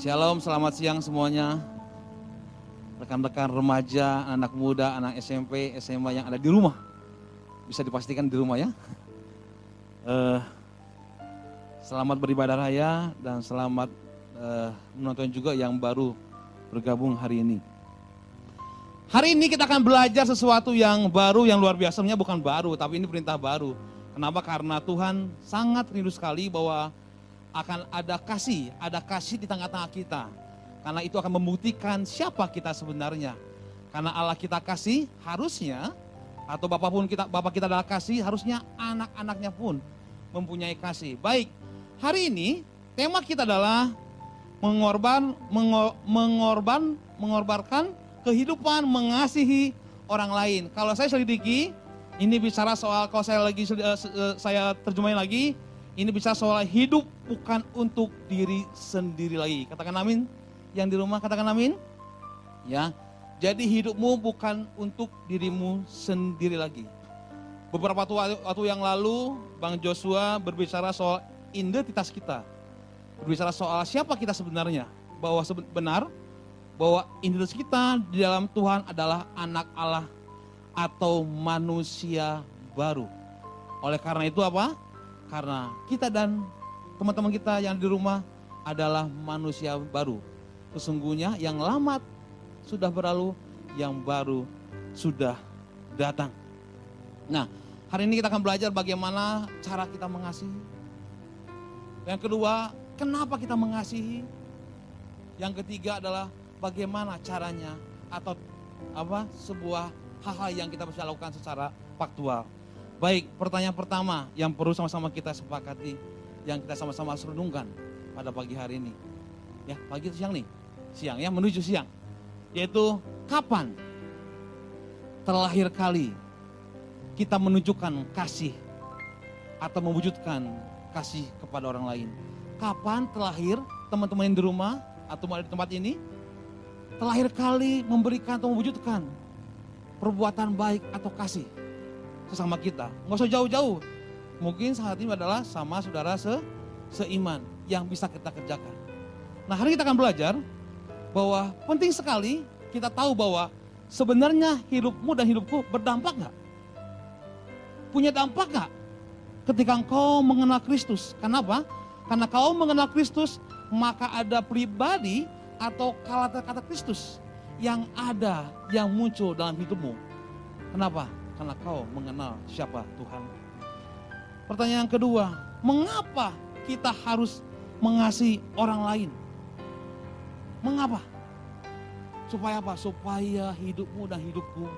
Shalom, selamat siang semuanya. Rekan-rekan remaja, anak muda, anak SMP, SMA yang ada di rumah. Bisa dipastikan di rumah ya. Uh, selamat beribadah raya dan selamat uh, menonton juga yang baru bergabung hari ini. Hari ini kita akan belajar sesuatu yang baru, yang luar biasa. Sebenarnya bukan baru, tapi ini perintah baru. Kenapa? Karena Tuhan sangat rindu sekali bahwa akan ada kasih, ada kasih di tengah-tengah kita. Karena itu akan membuktikan siapa kita sebenarnya. Karena Allah kita kasih, harusnya atau Bapak pun kita Bapak kita adalah kasih, harusnya anak-anaknya pun mempunyai kasih. Baik, hari ini tema kita adalah mengorban mengor, mengorban mengorbankan kehidupan mengasihi orang lain. Kalau saya selidiki, ini bicara soal kalau saya lagi uh, saya terjemahin lagi, ini bisa soal hidup bukan untuk diri sendiri lagi. Katakan amin. Yang di rumah katakan amin. Ya. Jadi hidupmu bukan untuk dirimu sendiri lagi. Beberapa waktu yang lalu Bang Joshua berbicara soal identitas kita. Berbicara soal siapa kita sebenarnya. Bahwa benar bahwa identitas kita di dalam Tuhan adalah anak Allah atau manusia baru. Oleh karena itu apa? Karena kita dan teman-teman kita yang di rumah adalah manusia baru. Sesungguhnya yang lama sudah berlalu, yang baru sudah datang. Nah, hari ini kita akan belajar bagaimana cara kita mengasihi. Yang kedua, kenapa kita mengasihi? Yang ketiga adalah bagaimana caranya atau apa sebuah hal-hal yang kita bisa lakukan secara faktual. Baik, pertanyaan pertama yang perlu sama-sama kita sepakati, yang kita sama-sama renungkan pada pagi hari ini. Ya, pagi itu siang nih. Siang ya, menuju siang. Yaitu kapan terlahir kali kita menunjukkan kasih atau mewujudkan kasih kepada orang lain. Kapan terlahir teman-teman yang di rumah atau di tempat ini terlahir kali memberikan atau mewujudkan perbuatan baik atau kasih sesama kita. Nggak usah jauh-jauh. Mungkin saat ini adalah sama saudara se seiman yang bisa kita kerjakan. Nah hari kita akan belajar bahwa penting sekali kita tahu bahwa sebenarnya hidupmu dan hidupku berdampak nggak? Punya dampak nggak? Ketika engkau mengenal Kristus. Kenapa? Karena kau mengenal Kristus, maka ada pribadi atau kata-kata Kristus yang ada, yang muncul dalam hidupmu. Kenapa? Karena kau mengenal siapa Tuhan. Pertanyaan kedua, mengapa kita harus mengasihi orang lain? Mengapa? Supaya apa? Supaya hidupmu dan hidupku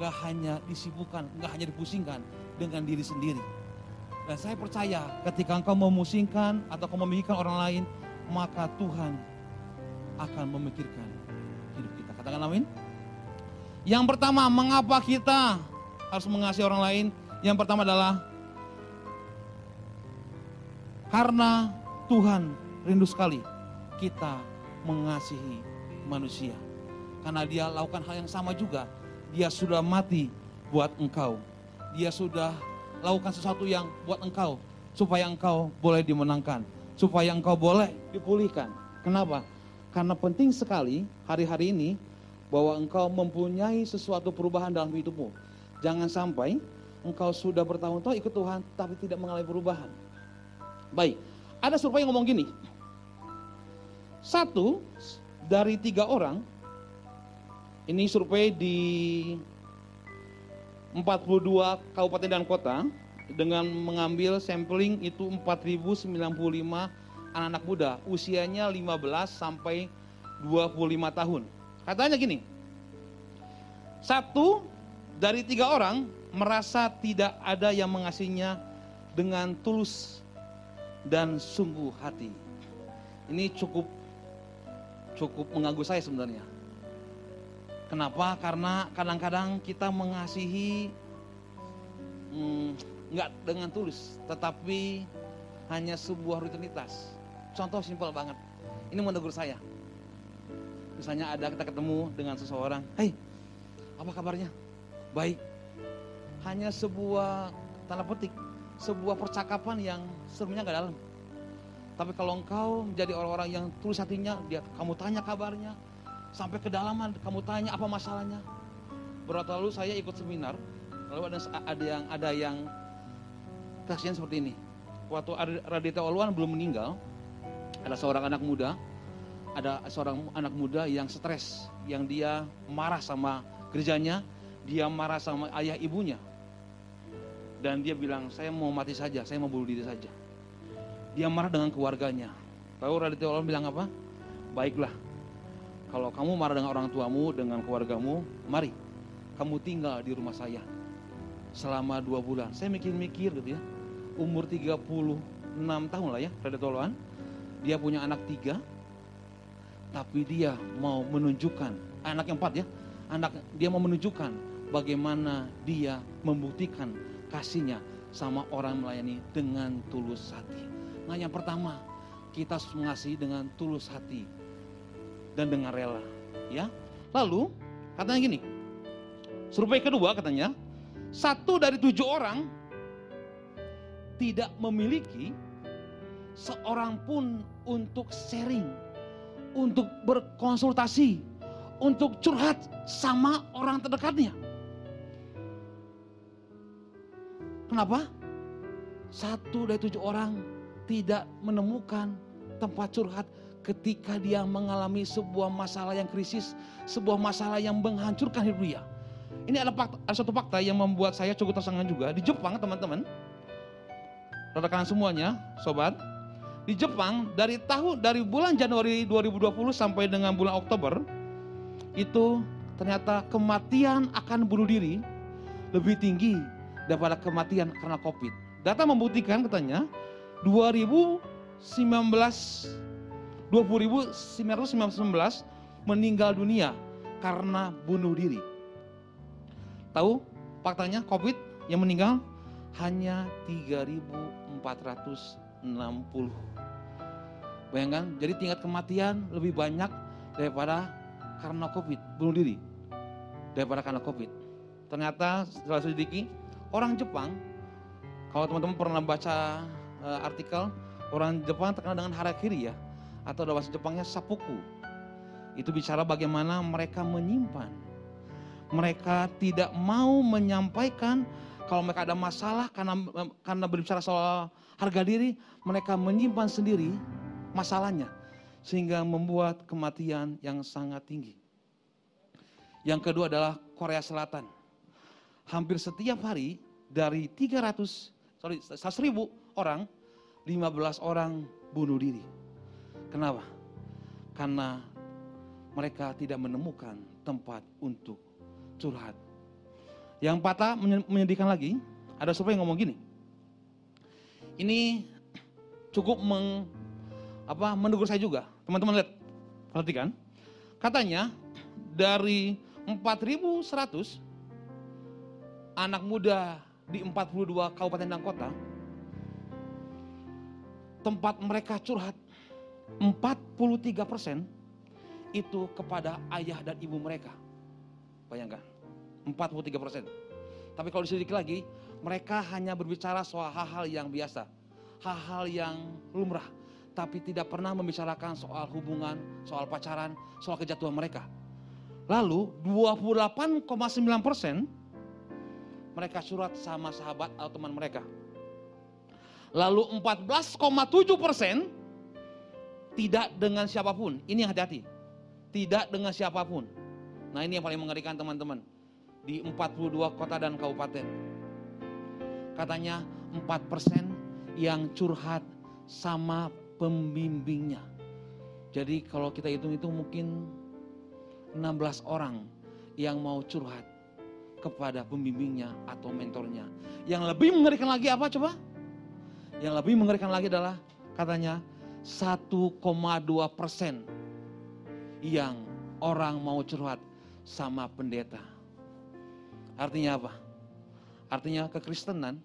nggak hanya disibukkan, nggak hanya dipusingkan dengan diri sendiri. Dan saya percaya ketika engkau memusingkan atau kau memikirkan orang lain, maka Tuhan akan memikirkan hidup kita. Katakan amin. Yang pertama, mengapa kita harus mengasihi orang lain. Yang pertama adalah karena Tuhan rindu sekali kita mengasihi manusia. Karena dia lakukan hal yang sama juga. Dia sudah mati buat engkau. Dia sudah lakukan sesuatu yang buat engkau. Supaya engkau boleh dimenangkan. Supaya engkau boleh dipulihkan. Kenapa? Karena penting sekali hari-hari ini bahwa engkau mempunyai sesuatu perubahan dalam hidupmu. Jangan sampai engkau sudah bertahun-tahun ikut Tuhan tapi tidak mengalami perubahan. Baik, ada survei yang ngomong gini. Satu dari tiga orang, ini survei di 42 kabupaten dan kota dengan mengambil sampling itu 4095 anak-anak muda usianya 15 sampai 25 tahun. Katanya gini, satu dari tiga orang merasa tidak ada yang mengasihinya dengan tulus dan sungguh hati. Ini cukup cukup mengganggu saya sebenarnya. Kenapa? Karena kadang-kadang kita mengasihi hmm, nggak dengan tulus, tetapi hanya sebuah rutinitas. Contoh simpel banget. Ini menegur saya. Misalnya ada kita ketemu dengan seseorang, Hei, apa kabarnya? Baik. Hanya sebuah tanda petik, sebuah percakapan yang sebenarnya nggak dalam. Tapi kalau engkau menjadi orang-orang yang tulus hatinya, dia kamu tanya kabarnya, sampai kedalaman kamu tanya apa masalahnya. Beberapa lalu saya ikut seminar, lalu ada ada yang ada yang kasihan seperti ini. Waktu Radita Olwan belum meninggal, ada seorang anak muda, ada seorang anak muda yang stres, yang dia marah sama gerejanya, dia marah sama ayah ibunya. Dan dia bilang, saya mau mati saja, saya mau bunuh diri saja. Dia marah dengan keluarganya. Tahu Raditya Allah bilang apa? Baiklah, kalau kamu marah dengan orang tuamu, dengan keluargamu, mari kamu tinggal di rumah saya selama dua bulan. Saya mikir-mikir gitu ya, umur 36 tahun lah ya, Raditya Allah. Dia punya anak tiga, tapi dia mau menunjukkan, anak yang empat ya, anak dia mau menunjukkan bagaimana dia membuktikan kasihnya sama orang melayani dengan tulus hati. Nah yang pertama, kita harus mengasihi dengan tulus hati dan dengan rela. Ya, lalu katanya gini, survei kedua katanya, satu dari tujuh orang tidak memiliki seorang pun untuk sharing, untuk berkonsultasi, untuk curhat sama orang terdekatnya. Kenapa? Satu dari tujuh orang tidak menemukan tempat curhat ketika dia mengalami sebuah masalah yang krisis, sebuah masalah yang menghancurkan hidup dia. Ini ada, fakta, ada satu fakta yang membuat saya cukup tersengang juga. Di Jepang teman-teman, rekan semuanya, sobat, di Jepang dari tahun dari bulan Januari 2020 sampai dengan bulan Oktober itu ternyata kematian akan bunuh diri lebih tinggi daripada kematian karena Covid. Data membuktikan katanya 2019 20.919 meninggal dunia karena bunuh diri. Tahu faktanya Covid yang meninggal hanya 3.460. Bayangkan, jadi tingkat kematian lebih banyak daripada karena Covid, bunuh diri. Daripada karena Covid. Ternyata setelah sedikit, orang Jepang, kalau teman-teman pernah baca uh, artikel, orang Jepang terkenal dengan harakiri ya, atau dalam bahasa Jepangnya sapuku. Itu bicara bagaimana mereka menyimpan. Mereka tidak mau menyampaikan kalau mereka ada masalah karena karena berbicara soal harga diri, mereka menyimpan sendiri masalahnya sehingga membuat kematian yang sangat tinggi. Yang kedua adalah Korea Selatan. Hampir setiap hari dari 300 sorry 1000 orang 15 orang bunuh diri. Kenapa? Karena mereka tidak menemukan tempat untuk curhat. Yang patah menyedihkan lagi, ada survei yang ngomong gini. Ini cukup meng, apa menegur saya juga. Teman-teman lihat, perhatikan. Katanya dari 4.100 anak muda di 42 kabupaten dan kota, tempat mereka curhat 43 persen itu kepada ayah dan ibu mereka. Bayangkan, 43 persen. Tapi kalau diselidiki lagi, mereka hanya berbicara soal hal-hal yang biasa, hal-hal yang lumrah, tapi tidak pernah membicarakan soal hubungan, soal pacaran, soal kejatuhan mereka. Lalu 28,9 persen mereka surat sama sahabat atau teman mereka. Lalu 14,7 persen tidak dengan siapa pun. Ini yang hati-hati. Tidak dengan siapa pun. Nah ini yang paling mengerikan teman-teman. Di 42 kota dan kabupaten. Katanya 4 persen yang curhat sama pembimbingnya. Jadi kalau kita hitung-hitung mungkin 16 orang yang mau curhat kepada pembimbingnya atau mentornya. Yang lebih mengerikan lagi apa coba? Yang lebih mengerikan lagi adalah katanya 1,2 persen yang orang mau curhat sama pendeta. Artinya apa? Artinya kekristenan,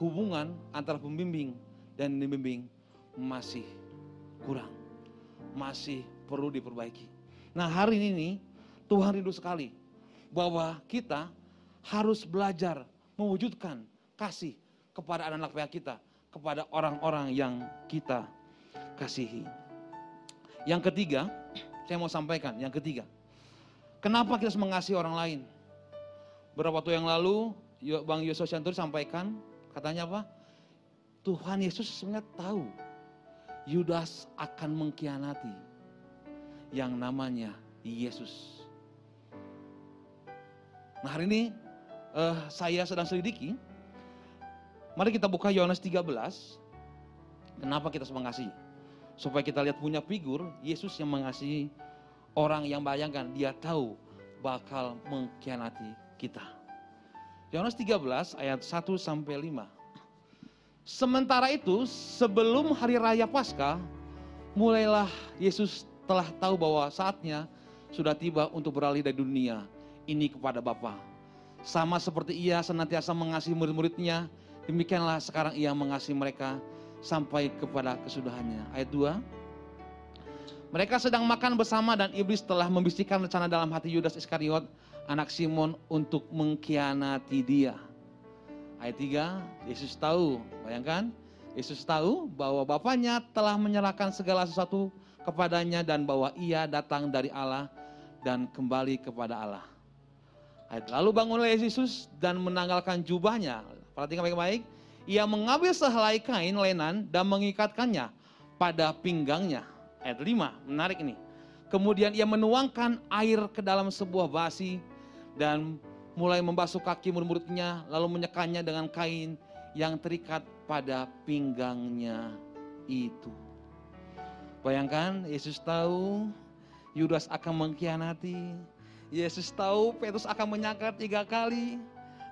hubungan antara pembimbing dan dibimbing masih kurang. Masih perlu diperbaiki. Nah hari ini Tuhan rindu sekali bahwa kita harus belajar mewujudkan kasih kepada anak-anak kita, kepada orang-orang yang kita kasihi. Yang ketiga, saya mau sampaikan, yang ketiga. Kenapa kita harus mengasihi orang lain? Beberapa waktu yang lalu, Bang Yosua Syantur sampaikan, katanya apa? Tuhan Yesus sebenarnya tahu Yudas akan mengkhianati yang namanya Yesus. Nah hari ini uh, saya sedang selidiki. Mari kita buka Yohanes 13. Kenapa kita mengasihi? Supaya kita lihat punya figur Yesus yang mengasihi orang yang bayangkan dia tahu bakal mengkhianati kita. Yohanes 13 ayat 1 sampai 5. Sementara itu, sebelum hari raya Paskah, mulailah Yesus telah tahu bahwa saatnya sudah tiba untuk beralih dari dunia ini kepada Bapa. Sama seperti ia senantiasa mengasihi murid-muridnya, demikianlah sekarang ia mengasihi mereka sampai kepada kesudahannya. Ayat 2. Mereka sedang makan bersama dan iblis telah membisikkan rencana dalam hati Yudas Iskariot, anak Simon untuk mengkhianati dia. Ayat 3, Yesus tahu, bayangkan, Yesus tahu bahwa Bapaknya telah menyerahkan segala sesuatu kepadanya dan bahwa ia datang dari Allah dan kembali kepada Allah. Lalu bangunlah Yesus dan menanggalkan jubahnya. Perhatikan baik-baik. Ia mengambil sehelai kain lenan dan mengikatkannya pada pinggangnya. Ayat 5, menarik ini. Kemudian ia menuangkan air ke dalam sebuah basi dan mulai membasuh kaki murid-muridnya lalu menyekannya dengan kain yang terikat pada pinggangnya itu. Bayangkan Yesus tahu Yudas akan mengkhianati. Yesus tahu Petrus akan menyangka tiga kali.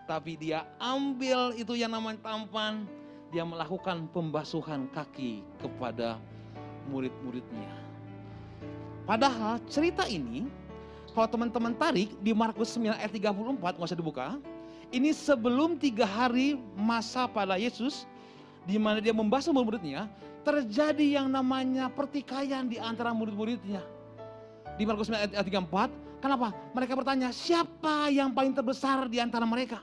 Tapi dia ambil itu yang namanya tampan. Dia melakukan pembasuhan kaki kepada murid-muridnya. Padahal cerita ini kalau teman-teman tarik di Markus 9 ayat 34, nggak usah dibuka. Ini sebelum tiga hari masa pada Yesus, di mana dia membasuh murid-muridnya, terjadi yang namanya pertikaian di antara murid-muridnya. Di Markus 9 ayat 34, kenapa? Mereka bertanya, siapa yang paling terbesar di antara mereka?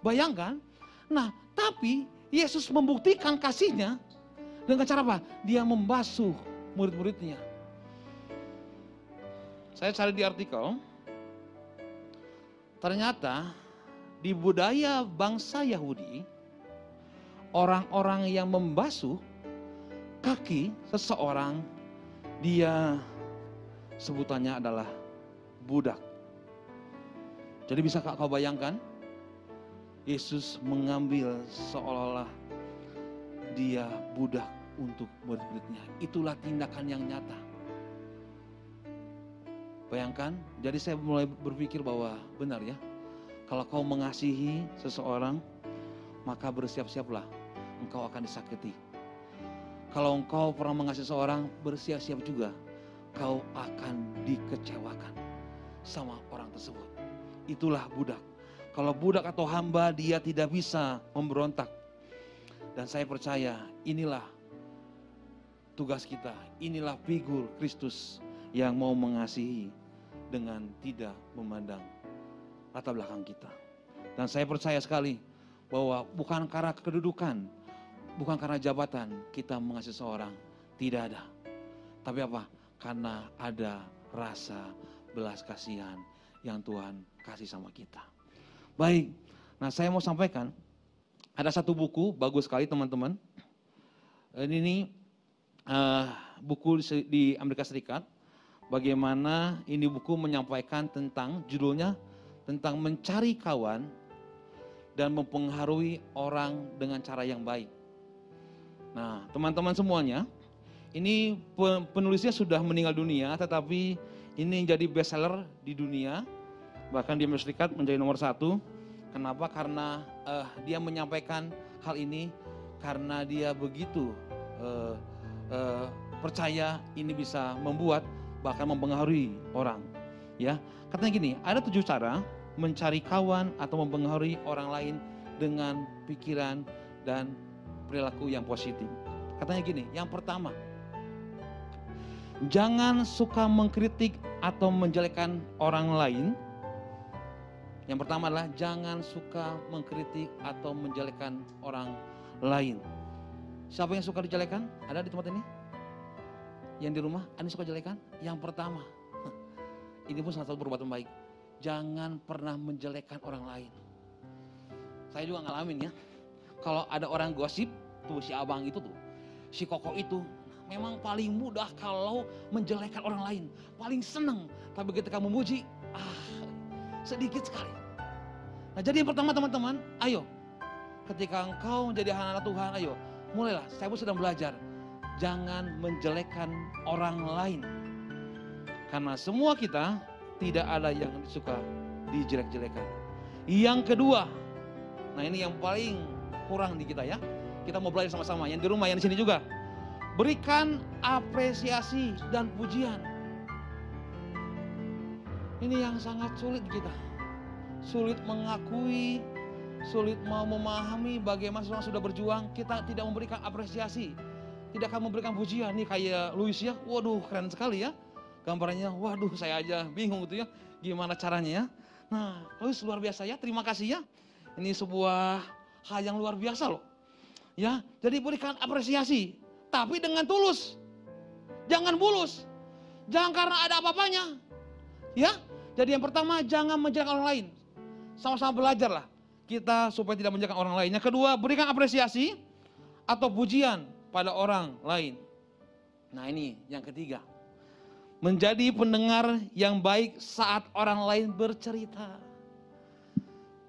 Bayangkan, nah tapi Yesus membuktikan kasihnya dengan cara apa? Dia membasuh murid-muridnya. Saya cari di artikel, ternyata di budaya bangsa Yahudi, orang-orang yang membasuh kaki seseorang, dia sebutannya adalah budak. Jadi bisa kau bayangkan, Yesus mengambil seolah-olah dia budak untuk murid-muridnya. Itulah tindakan yang nyata. Bayangkan, jadi saya mulai berpikir bahwa benar ya, kalau kau mengasihi seseorang, maka bersiap-siaplah, engkau akan disakiti. Kalau engkau pernah mengasihi seseorang, bersiap-siap juga, kau akan dikecewakan sama orang tersebut. Itulah budak. Kalau budak atau hamba, dia tidak bisa memberontak. Dan saya percaya inilah tugas kita, inilah figur Kristus yang mau mengasihi dengan tidak memandang latar belakang kita. Dan saya percaya sekali bahwa bukan karena kedudukan, bukan karena jabatan kita mengasihi seorang, tidak ada. Tapi apa? Karena ada rasa belas kasihan yang Tuhan kasih sama kita. Baik, nah saya mau sampaikan, ada satu buku, bagus sekali teman-teman. Ini, ini uh, buku di Amerika Serikat, bagaimana ini buku menyampaikan tentang judulnya tentang mencari kawan dan mempengaruhi orang dengan cara yang baik. Nah, teman-teman semuanya, ini penulisnya sudah meninggal dunia, tetapi ini jadi bestseller di dunia, bahkan di Amerika Serikat menjadi nomor satu. Kenapa? Karena uh, dia menyampaikan hal ini karena dia begitu uh, uh, percaya ini bisa membuat bahkan mempengaruhi orang. Ya, katanya gini, ada tujuh cara mencari kawan atau mempengaruhi orang lain dengan pikiran dan perilaku yang positif. Katanya gini, yang pertama, jangan suka mengkritik atau menjelekkan orang lain. Yang pertama adalah jangan suka mengkritik atau menjelekkan orang lain. Siapa yang suka dijelekan? Ada di tempat ini? yang di rumah, Anda suka jelekan? Yang pertama, ini pun salah satu perbuatan baik. Jangan pernah menjelekkan orang lain. Saya juga ngalamin ya. Kalau ada orang gosip, tuh si abang itu tuh, si koko itu, memang paling mudah kalau menjelekkan orang lain. Paling senang. Tapi ketika memuji, ah, sedikit sekali. Nah jadi yang pertama teman-teman, ayo. Ketika engkau menjadi anak Tuhan, ayo. Mulailah, saya pun sedang belajar. Jangan menjelekkan orang lain. Karena semua kita tidak ada yang suka dijelek-jelekan. Yang kedua, nah ini yang paling kurang di kita ya. Kita mau belajar sama-sama, yang di rumah, yang di sini juga. Berikan apresiasi dan pujian. Ini yang sangat sulit kita. Sulit mengakui, sulit mau memahami bagaimana seorang sudah berjuang, kita tidak memberikan apresiasi. Tidak akan memberikan pujian. Nih kayak Luis ya, waduh keren sekali ya. Gambarnya, waduh saya aja bingung gitu ya. Gimana caranya ya. Nah, Luis luar biasa ya, terima kasih ya. Ini sebuah hal yang luar biasa loh. Ya, jadi berikan apresiasi, tapi dengan tulus. Jangan bulus. Jangan karena ada apa-apanya. Ya, jadi yang pertama jangan menjelekkan orang lain. Sama-sama belajarlah kita supaya tidak menjelekkan orang lain. Yang kedua, berikan apresiasi atau pujian pada orang lain. Nah, ini yang ketiga. Menjadi pendengar yang baik saat orang lain bercerita.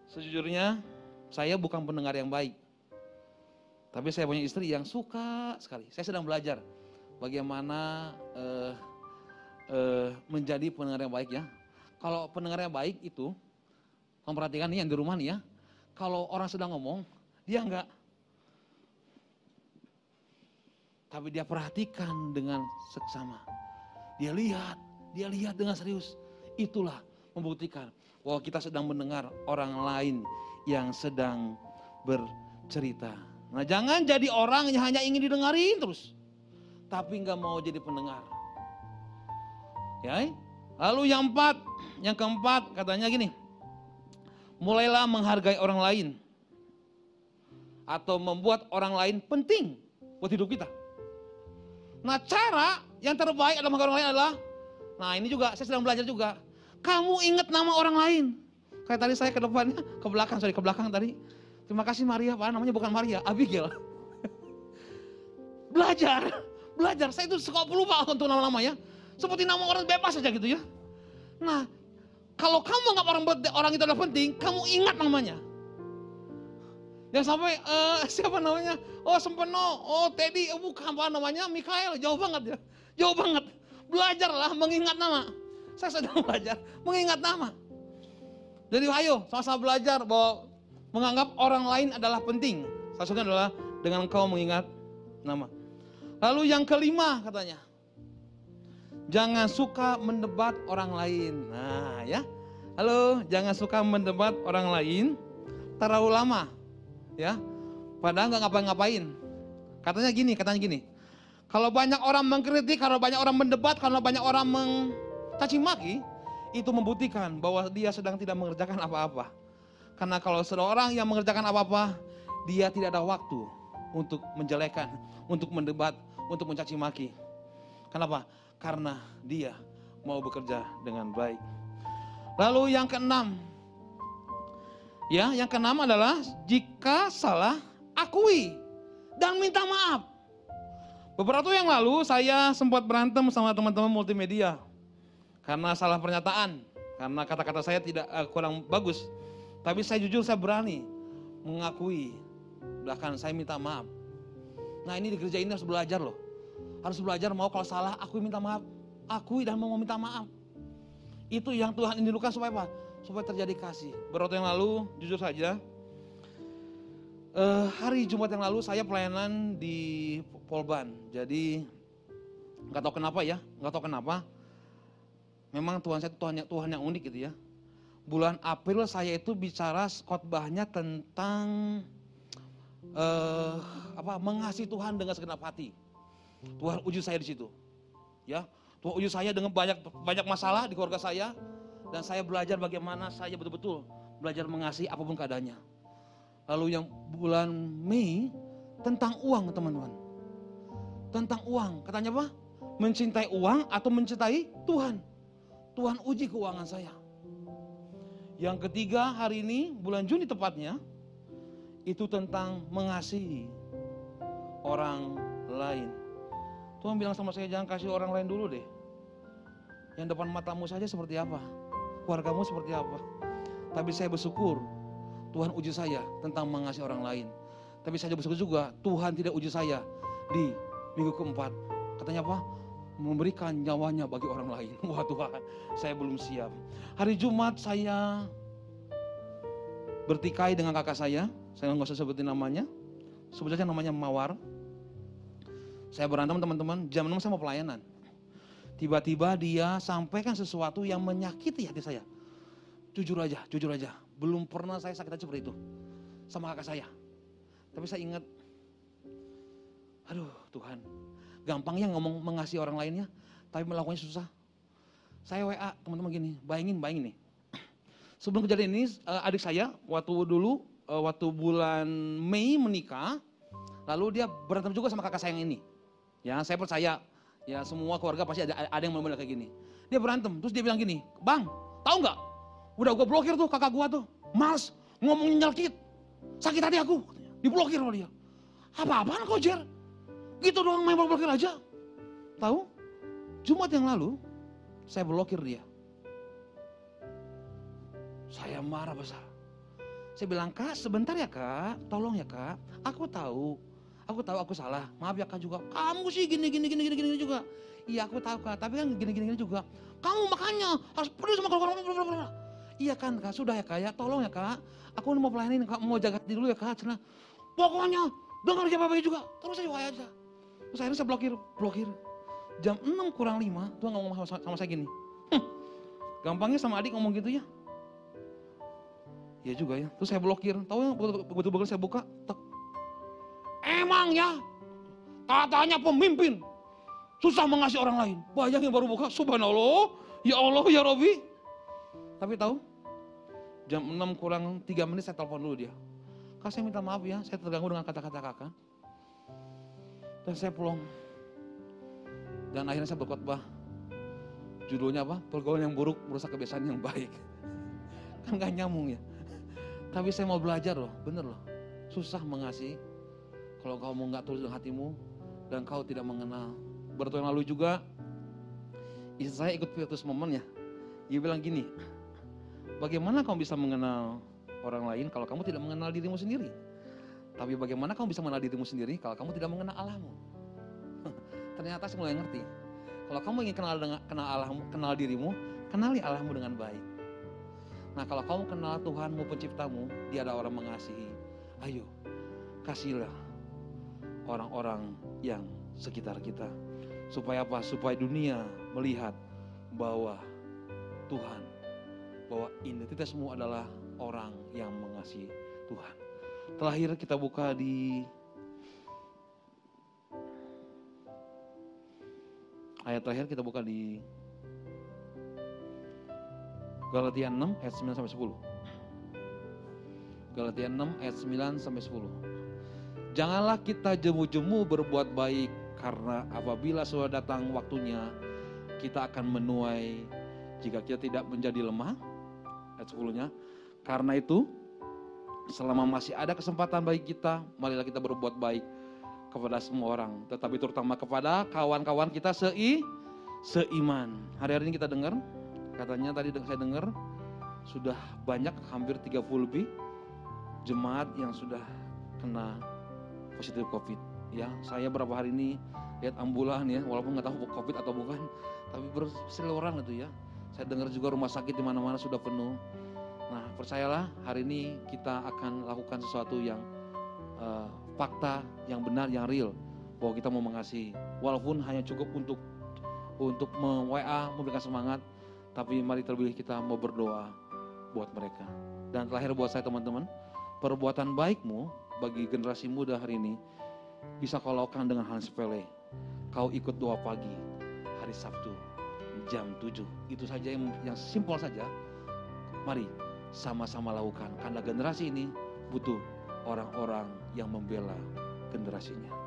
Sejujurnya, saya bukan pendengar yang baik. Tapi saya punya istri yang suka sekali. Saya sedang belajar bagaimana uh, uh, menjadi pendengar yang baik ya. Kalau pendengar yang baik itu, kamu perhatikan yang di rumah nih ya. Kalau orang sedang ngomong, dia enggak. Tapi dia perhatikan dengan seksama. Dia lihat, dia lihat dengan serius. Itulah membuktikan bahwa kita sedang mendengar orang lain yang sedang bercerita. Nah jangan jadi orang yang hanya ingin didengarin terus. Tapi nggak mau jadi pendengar. Ya, lalu yang empat, yang keempat katanya gini. Mulailah menghargai orang lain. Atau membuat orang lain penting buat hidup kita. Nah cara yang terbaik adalah menghargai orang lain adalah, nah ini juga saya sedang belajar juga. Kamu ingat nama orang lain. Kayak tadi saya ke depannya, ke belakang, sorry ke belakang tadi. Terima kasih Maria, Pak. Namanya bukan Maria, Abigail. belajar, belajar. Saya itu suka lupa untuk nama-nama ya. Seperti nama orang bebas saja gitu ya. Nah, kalau kamu nggak orang orang itu adalah penting, kamu ingat namanya. Yang sampai uh, siapa namanya? Oh Sempeno, oh Teddy, oh, bukan apa namanya? Mikael, jauh banget ya, jauh banget. Belajarlah mengingat nama. Saya sedang belajar mengingat nama. Jadi ayo sama-sama belajar bahwa menganggap orang lain adalah penting. Salah satunya adalah dengan engkau mengingat nama. Lalu yang kelima katanya, jangan suka mendebat orang lain. Nah ya, halo, jangan suka mendebat orang lain terlalu lama, ya. Padahal nggak ngapain-ngapain. Katanya gini, katanya gini. Kalau banyak orang mengkritik, kalau banyak orang mendebat, kalau banyak orang mencaci maki, itu membuktikan bahwa dia sedang tidak mengerjakan apa-apa. Karena kalau seseorang yang mengerjakan apa-apa, dia tidak ada waktu untuk menjelekan, untuk mendebat, untuk mencaci maki. Kenapa? Karena dia mau bekerja dengan baik. Lalu yang keenam, ya, yang keenam adalah jika salah akui dan minta maaf. Beberapa waktu yang lalu saya sempat berantem sama teman-teman multimedia karena salah pernyataan, karena kata-kata saya tidak uh, kurang bagus. Tapi saya jujur saya berani mengakui. Bahkan saya minta maaf. Nah ini di gereja ini harus belajar loh. Harus belajar mau kalau salah aku minta maaf. Akui dan mau minta maaf. Itu yang Tuhan rindukan supaya apa? Supaya terjadi kasih. Beberapa yang lalu jujur saja. Uh, hari Jumat yang lalu saya pelayanan di Polban. Jadi nggak tahu kenapa ya, nggak tahu kenapa. Memang Tuhan saya Tuhan, Tuhan yang unik gitu ya bulan April saya itu bicara khotbahnya tentang uh, apa mengasihi Tuhan dengan segenap hati. Tuhan uji saya di situ. Ya, Tuhan uji saya dengan banyak banyak masalah di keluarga saya dan saya belajar bagaimana saya betul-betul belajar mengasihi apa pun keadaannya. Lalu yang bulan Mei tentang uang teman-teman. Tentang uang, katanya apa? Mencintai uang atau mencintai Tuhan? Tuhan uji keuangan saya. Yang ketiga hari ini, bulan Juni tepatnya, itu tentang mengasihi orang lain. Tuhan bilang sama saya, jangan kasih orang lain dulu deh. Yang depan matamu saja seperti apa? Keluargamu seperti apa? Tapi saya bersyukur Tuhan uji saya tentang mengasihi orang lain. Tapi saya bersyukur juga Tuhan tidak uji saya di minggu keempat. Katanya apa? Memberikan nyawanya bagi orang lain. Wah Tuhan, saya belum siap. Hari Jumat saya bertikai dengan kakak saya. Saya nggak usah sebutin namanya. Sebut namanya Mawar. Saya berantem teman-teman, jam 6 saya mau pelayanan. Tiba-tiba dia sampaikan sesuatu yang menyakiti hati saya. Jujur aja, jujur aja. Belum pernah saya sakit hati seperti itu. Sama kakak saya. Tapi saya ingat, aduh Tuhan. Gampangnya ngomong mengasihi orang lainnya, tapi melakukannya susah. Saya WA teman-teman gini, bayangin, bayangin nih. Sebelum kejadian ini, eh, adik saya waktu dulu, eh, waktu bulan Mei menikah, lalu dia berantem juga sama kakak saya yang ini. Ya, saya percaya Ya semua keluarga pasti ada, ada yang benar kayak gini. Dia berantem, terus dia bilang gini, Bang, tahu nggak? Udah gue blokir tuh kakak gue tuh. Mas, ngomongin nyelkit. Sakit hati aku. Diblokir sama dia. Apa-apaan kau Jer? Gitu doang main blokir aja. Tahu? Jumat yang lalu, saya blokir dia. Saya marah besar. Saya bilang, kak sebentar ya kak, tolong ya kak. Aku tahu Aku tahu aku salah. Maaf ya kak juga. Kamu sih gini gini gini gini gini juga. Iya aku tahu kak. Tapi kan gini gini gini juga. Kamu makanya harus peduli sama orang-orang. Iya kan kak. Sudah ya kak ya. Tolong ya kak. Aku mau pelayanin kak. Mau jaga dulu ya kak. Cina. Pokoknya dengar siapa baik juga. Terus saya aja. Terus akhirnya saya blokir. Blokir. Jam 6 kurang 5. Tuh ngomong sama, sama saya gini. Hm, gampangnya sama adik ngomong gitu ya. Iya juga ya. Terus saya blokir. Tahu yang betul-betul saya buka. Tek Emangnya katanya pemimpin susah mengasihi orang lain. Bayangin baru buka, subhanallah, ya Allah, ya Robi. Tapi tahu, jam 6 kurang 3 menit saya telepon dulu dia. Kak saya minta maaf ya, saya terganggu dengan kata-kata kakak. Dan saya pulang. Dan akhirnya saya berkhotbah. Judulnya apa? Pergaulan yang buruk merusak kebiasaan yang baik. Kan gak nyambung ya. Tapi saya mau belajar loh, bener loh. Susah mengasihi kalau kamu nggak tulus dengan hatimu dan kau tidak mengenal. Bertahun lalu juga istri saya ikut Virtus Moment ya. Dia bilang gini, bagaimana kamu bisa mengenal orang lain kalau kamu tidak mengenal dirimu sendiri? Tapi bagaimana kamu bisa mengenal dirimu sendiri kalau kamu tidak mengenal Allahmu? Ternyata saya mulai ngerti. Kalau kamu ingin kenal dengan kenal Allahmu, kenal dirimu, kenali Allahmu dengan baik. Nah kalau kamu kenal Tuhanmu penciptamu, dia ada orang mengasihi. Ayo, kasihlah orang-orang yang sekitar kita. Supaya apa? Supaya dunia melihat bahwa Tuhan, bahwa identitasmu adalah orang yang mengasihi Tuhan. Terakhir kita buka di ayat terakhir kita buka di Galatia 6 ayat 9 sampai 10. Galatia 6 ayat 9 sampai 10. Janganlah kita jemu-jemu berbuat baik karena apabila sudah datang waktunya kita akan menuai jika kita tidak menjadi lemah. Ayat 10-nya. Karena itu selama masih ada kesempatan bagi kita, marilah kita berbuat baik kepada semua orang, tetapi terutama kepada kawan-kawan kita sei seiman. Hari-hari ini kita dengar, katanya tadi saya dengar sudah banyak hampir 30 lebih jemaat yang sudah kena positif COVID. Ya, saya berapa hari ini lihat ambulan ya, walaupun nggak tahu COVID atau bukan, tapi berseliweran itu ya. Saya dengar juga rumah sakit di mana-mana sudah penuh. Nah, percayalah hari ini kita akan lakukan sesuatu yang uh, fakta, yang benar, yang real bahwa kita mau mengasihi. Walaupun hanya cukup untuk untuk WA memberikan semangat, tapi mari terlebih kita mau berdoa buat mereka. Dan terakhir buat saya teman-teman, perbuatan baikmu bagi generasi muda hari ini bisa kau lakukan dengan hal sepele. Kau ikut doa pagi hari Sabtu jam 7. Itu saja yang, yang simpel saja. Mari sama-sama lakukan karena generasi ini butuh orang-orang yang membela generasinya.